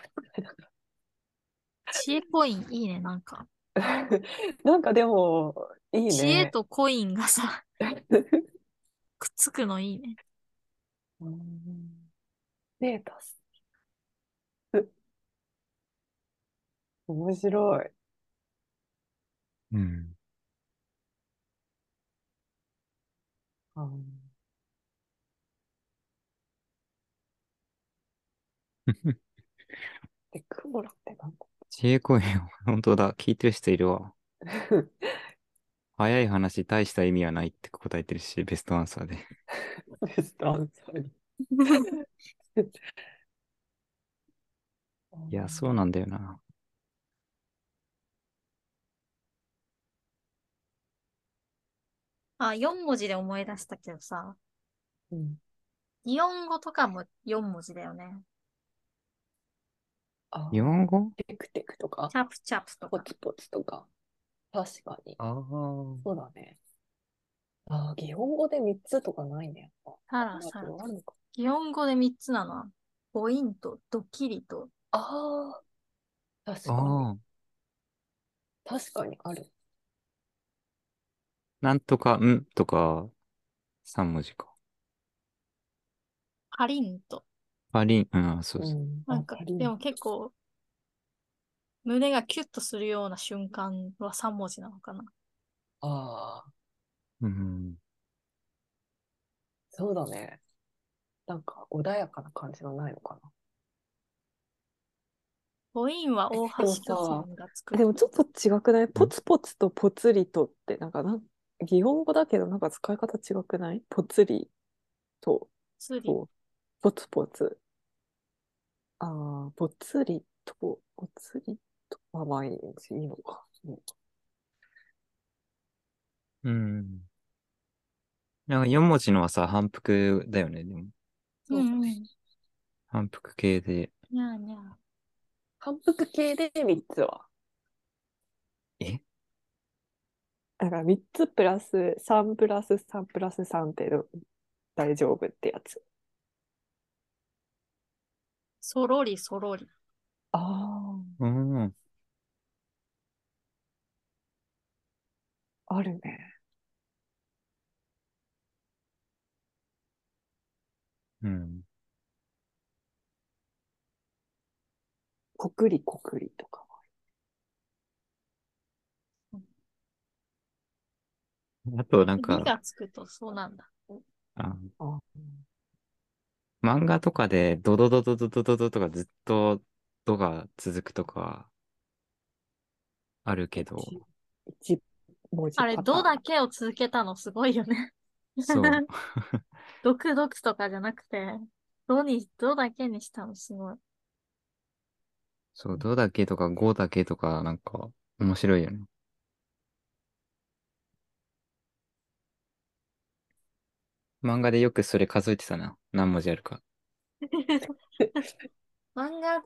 知恵コインいいね、なんか。
なんかでも、いいね。
知恵とコインがさ、くっつくのいいね。
うんデータス。面白い。
あ。うん。
うん で、クモラってなんだ
知恵コイン、本当だ。聞いてる人いるわ。早い話、大した意味はないって答えてるし、ベストアンサーで。
ベストアンサーに。
いや、そうなんだよな。
あ、4文字で思い出したけどさ、
うん。
日本語とかも4文字だよね。
あ
日本語？
テクテクとか？
チ、ャプチャプとか。
ポツポツとか。確かに。
ああ。
そうだね。ああ、日本語で3つとかないね。
さらさら
ああるのか。
日本語で3つなのは、ポイント、ドッキリと、
ああ、確かに。
ああ。
確かにある。
なんとか、んとか、3文字か。
パリンと。
パリン、うん、そうそう。
ん
なんかでも結構、胸がキュッとするような瞬間は3文字なのかな。
ああ、
うん。
そうだね。なんか穏やかな感じはないのか
ポインは大橋
さ
巨泉が作
な。
る。
でもちょっと違くない？ポツポツとポツリとって、なんかなん、日本語だけどなんか使い方違くない？ポツリと、ポツポツ。ああ、ポツリと、ポツリと、まあまあいいいいのか。うん
うん。なんか4文字のはさ、反復だよね、でも。
うんうん。
反復系で。
にゃーにゃー。
反復系で3つは。
え？
だから3つプラス3プラス3プラス3って大丈夫ってやつ。
そろりそろり。
あ
うん。
あ、あるね。
うん。
こくりこくりとか
あと、なん
火
か、
がつくとそうなんだ。
あ
は。
漫画とかで、ドドドドドドドドとかずっと、ドが続くとか、あるけど、
一文字
あれ、どうだけを続けたの？すごいよね。
そう。
毒クとかじゃなくて、どうに、どうだけにしたの？すごい。
そう、どうだけとか、ごだけとか、なんか、面白いよね。漫画でよくそれ数えてたな。何文字あるか。
漫画、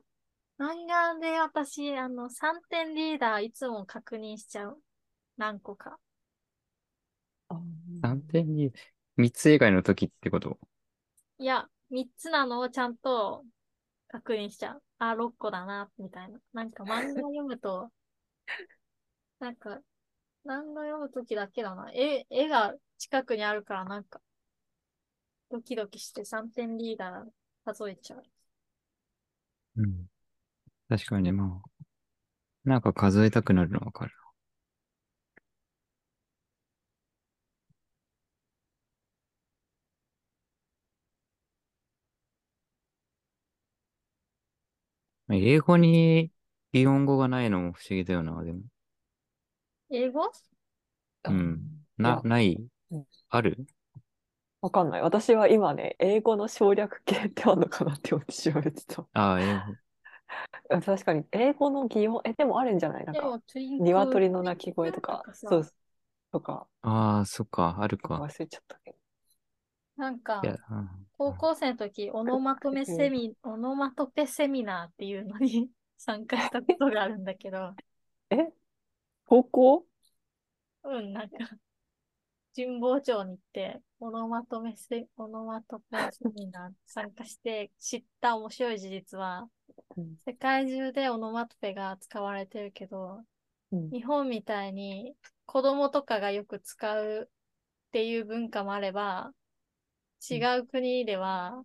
漫画で私、あの、3点リーダーいつも確認しちゃう。何個か。
あ
3点に、3つ以外の時ってこと？
いや、3つなのをちゃんと確認しちゃう。あ、6個だな、みたいな。なんか漫画読むと、なんか、漫画読むときだけだな。絵、絵が近くにあるからなんか、ドキドキして3点リーダー数えちゃう。
うん。確かにね、まあ。なんか数えたくなるのわかる。英語に擬音語がないのも不思議だよな、でも。
英語？
うん。
い
な
や、
ない？
うん
ある？
わかんない。私は今ね、英語の省略形ってあるのかなって思って調べてた。
ああ、英語。
あ 確かに、英語の擬音、え、でもあるんじゃない？なんか、
でも、トゥインク
鶏の鳴き声とか、
さ
そう、とか、
ああ、そっか、あるか。
忘れちゃったけど。
なんか高校生の時、オノマトペセミ、オノマトペセミナーっていうのに 参加したことがあるんだけど、
え？高校？
うん、なんか、神保町に行って、オノマトペセ、オノマトペセミナー参加して知った面白い事実は、
うん。
世界中でオノマトペが使われてるけど、
うん。
日本みたいに子供とかがよく使うっていう文化もあれば、違う国では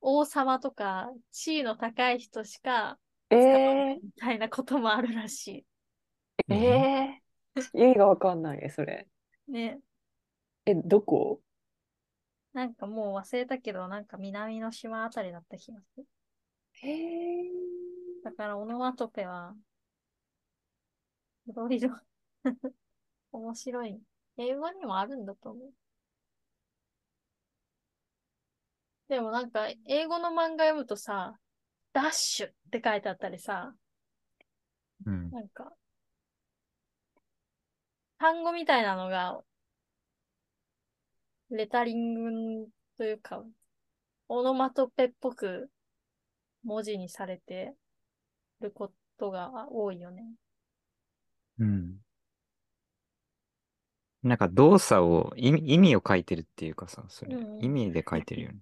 王様とか地位の高い人しか
え
使わない
ー、
みたいなこともあるらし
えー、意味がわかんないね、それ。
い。ね。
え、どこ？
なんかもう忘れたけど、なんか南の島あたりだった気がする。
へえ
だからオノマトペは、いろいろ面白い。英語にもあるんだと思う。でもなんか、英語の漫画読むとさ、ダッシュって書いてあったりさ、
うん。
なんか、単語みたいなのが、レタリングというか、オノマトペっぽく文字にされてることが多いよね。
うん。なんか動作を、意味意味を書いてるっていうかさ、それ、
うん
意味で書いてるよね。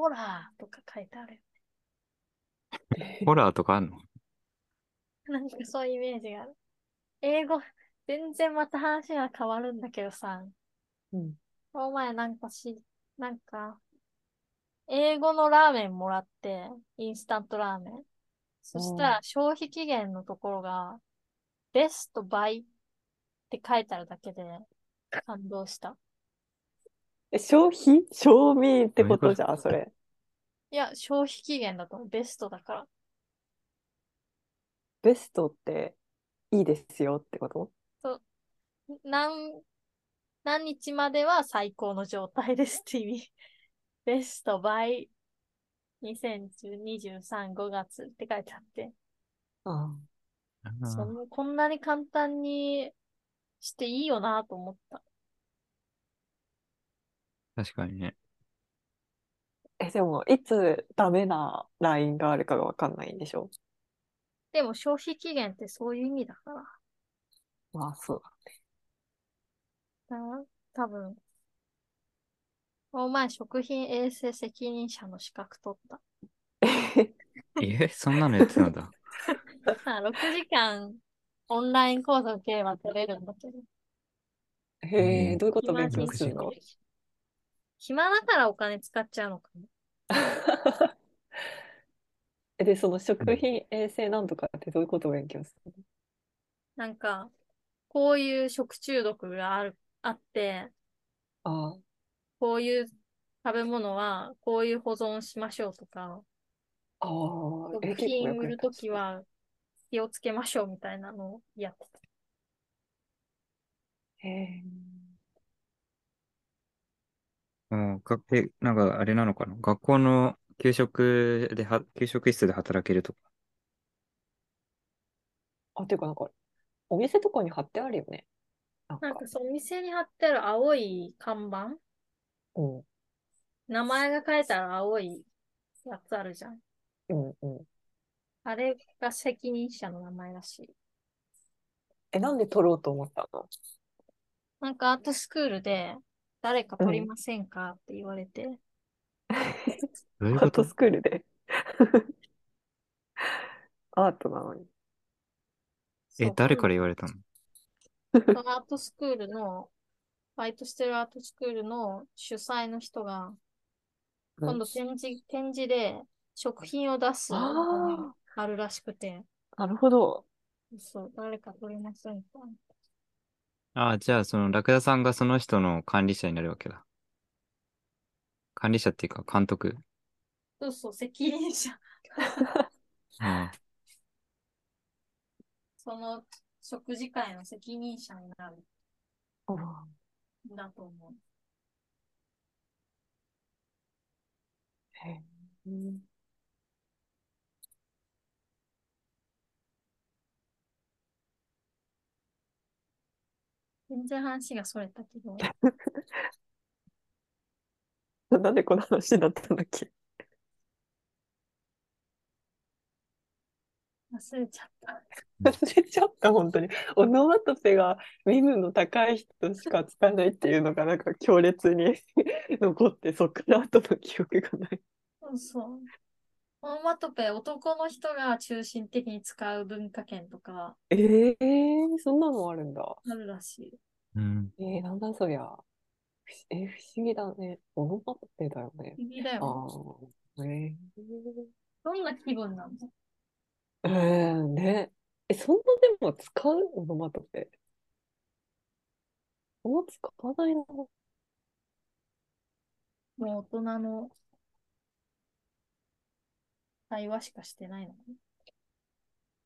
ホラーとか書いてあるよ。
ホラーとかあんの？
なんかそういうイメージがある。英語、全然また話が変わるんだけどさ、
うん。
この前なんかし、なんか、英語のラーメンもらって、インスタントラーメン。そしたら消費期限のところが、ベストバイって書いてあるだけで感動した。
え、消費？賞味ってこ
と
とじゃん、それ。
いや、消費期限だと思う。ベストだから。
ベストっていいですよってこと？
何、何日までは最高の状態ですって意味。ベストバイ。2023、5月って書いてあって、
あ
あ。ー。
そのこんなに簡単にしていいよなと思った。
確かにね。
え、でも、いつダメなラインがあるかがわかんないんでしょ？
でも消費期限ってそういう意味だから。
まあ、そう
だ多分、この前食品衛生責任者の資格取った。
だ。
え、そんなのやってたんだ。
あ6時間オンライン講座受ければ取れるんだけど。
へえ、
えー
どういうこと？
暇
勉強するの？
暇だからお金使っちゃうのかも。
え で、その食品衛生なんとかってどういうことを勉強する
なんか、こういう食中毒がある、あって、
のあ
こういう食べ物はこういう保存しましょうとか、
あ、
食品売るときは気をつけましょうみたいなのをやってた。
へえ。
うん、かえ、なんかあれなのかな？学校の給食では、給食室で働けるとか。
あ、ていうかなんか、お店とかに貼ってあるよね。なん
んか、そう、お店に貼ってある青い看板？
うん、
名前が書いてある青いやつあるじゃん。
うん、うん。
あれが責任者の名前らしい。
え、なんで撮ろうと思ったの？
なんかアートスクールで誰か撮りませんかって言われて、
どういうこと
アートスクールで。アートなのに。
え誰から言われたの？
そのアートスクールの、バイトしてるアートスクールの主催の人が、
うん。
今度展示、展示で食品を出す
あ
のがあるらしくて、
なるほど。
そう、誰か撮りませんか？
ああ、じゃあ、その、ラクダさんがその人の管理者になるわけだ。管理者っていうか、監督。
そうそう、責任者。
うん。
その食事会の責任者になるんだと思う。
へー
全然話がそれたけど、
なんでこの話になったんだっけ？
忘れちゃった。
忘れちゃった、本当に。オノマトペが身分の高い人しか使わないっていうのがなんか強烈に 残って、そっから後の記憶がない。
そうそう。オノマトペ、男の人が中心的に使う文化圏とか
ええー、そんなのあるんだ。
あるらしい。
うん。
えー、なんだそりゃ。えー不思議だね。オノマトペだよね。
不思議だ
あ
よね。
あ、え
どんな気分なんだ
ー、えー、ね。え、そんなでも使うオノマトペ。あんま使わないな。
もう大人の会話しかしてないのかな？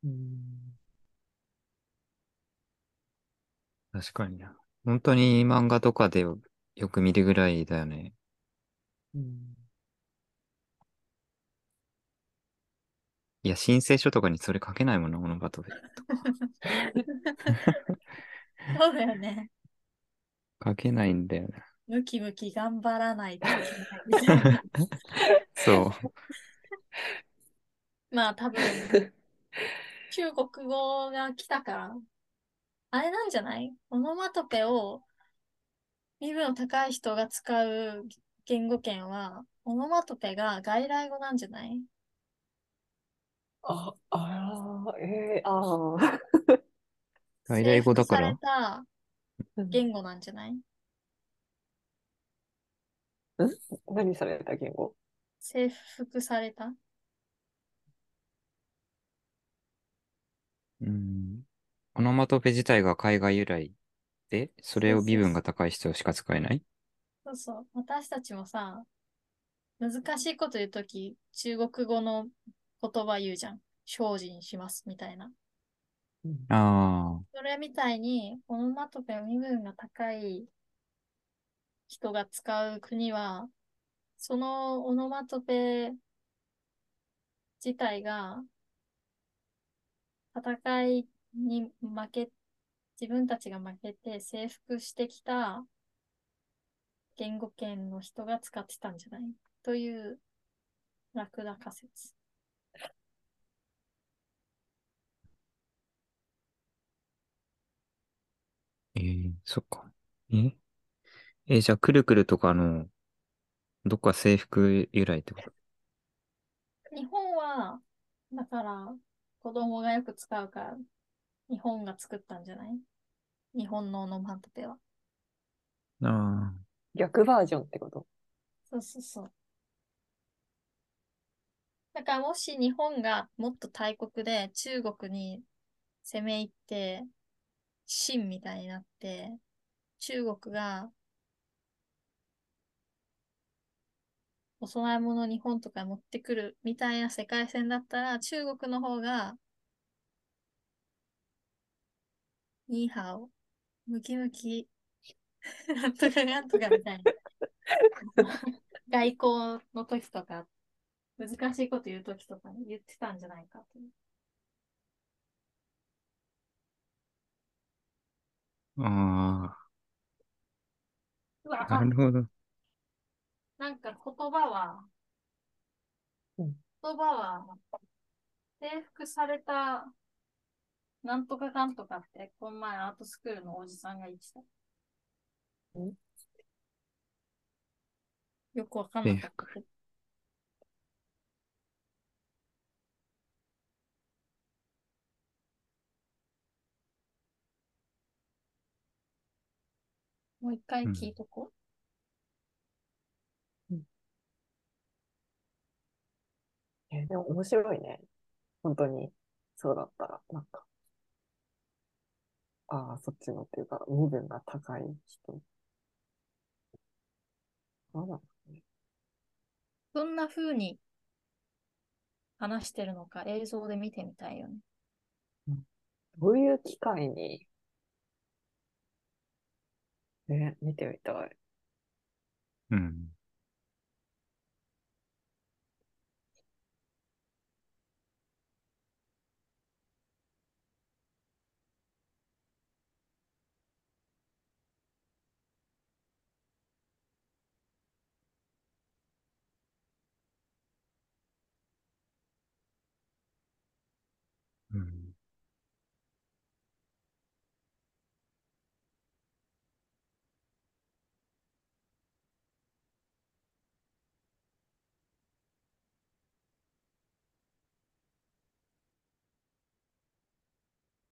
うん確かにな。本当に漫画とかでよよく見るぐらいだよね。
うん
いや、申請書とかにそれ書けないもんな、オノバトペとか。
そうだよね。
書けないんだよな。
ムキムキ頑張らないといけない。
そう。
まあ多分、中国語が来たから、あれなんじゃない？オノマトペを身分の高い人が使う言語圏は、オノマトペが外来語なんじゃない？
あ、あー、えー、ああ。
外来語だから？
征服された言語なんじゃない？
何された言語？
征服された？
うん。オノマトペ自体が海外由来で、それを身分が高い人しか使えない？
そうそう。私たちもさ、難しいこと言うとき、中国語の言葉言うじゃん。精進しますみたいな。
ああ。
それみたいに、オノマトペの身分が高い人が使う国は、そのオノマトペ自体が戦いに負け、自分たちが負けて征服してきた言語圏の人が使ってたんじゃない？というラクダ仮説。
えー、そっか。え？え、じゃあ、くるくるとかの、どっか制服由来ってこと？
日本は、だから、子供がよく使うから、日本が作ったんじゃない？日本のオノマトペは。
ああ。
逆バージョンってこと？
そうそうそう。だからもし日本がもっと大国で中国に攻め入って、清みたいになって、中国がお供え物を日本とかに持ってくるみたいな世界線だったら、中国の方が、ニーハオ、ムキムキ、なんとかなんとかみたいな。外交の時とか、難しいこと言う時とかに言ってたんじゃないかと。
ああ、なるほど。
なんか言葉は、
うん。
言葉は、征服された、なんとかかんとかって、この前アートスクールのおじさんが言ってた。
ん。
よくわかんなかった。もう一回聞いとこ
えでも面白いね。本当に、そうだったら、なんか。ああ、そっちのっていうか、身分が高い人。なんだ。
どんな風に話してるのか映像で見てみたいよね。
どういう機会に、ね、見てみたい。
うん。うん。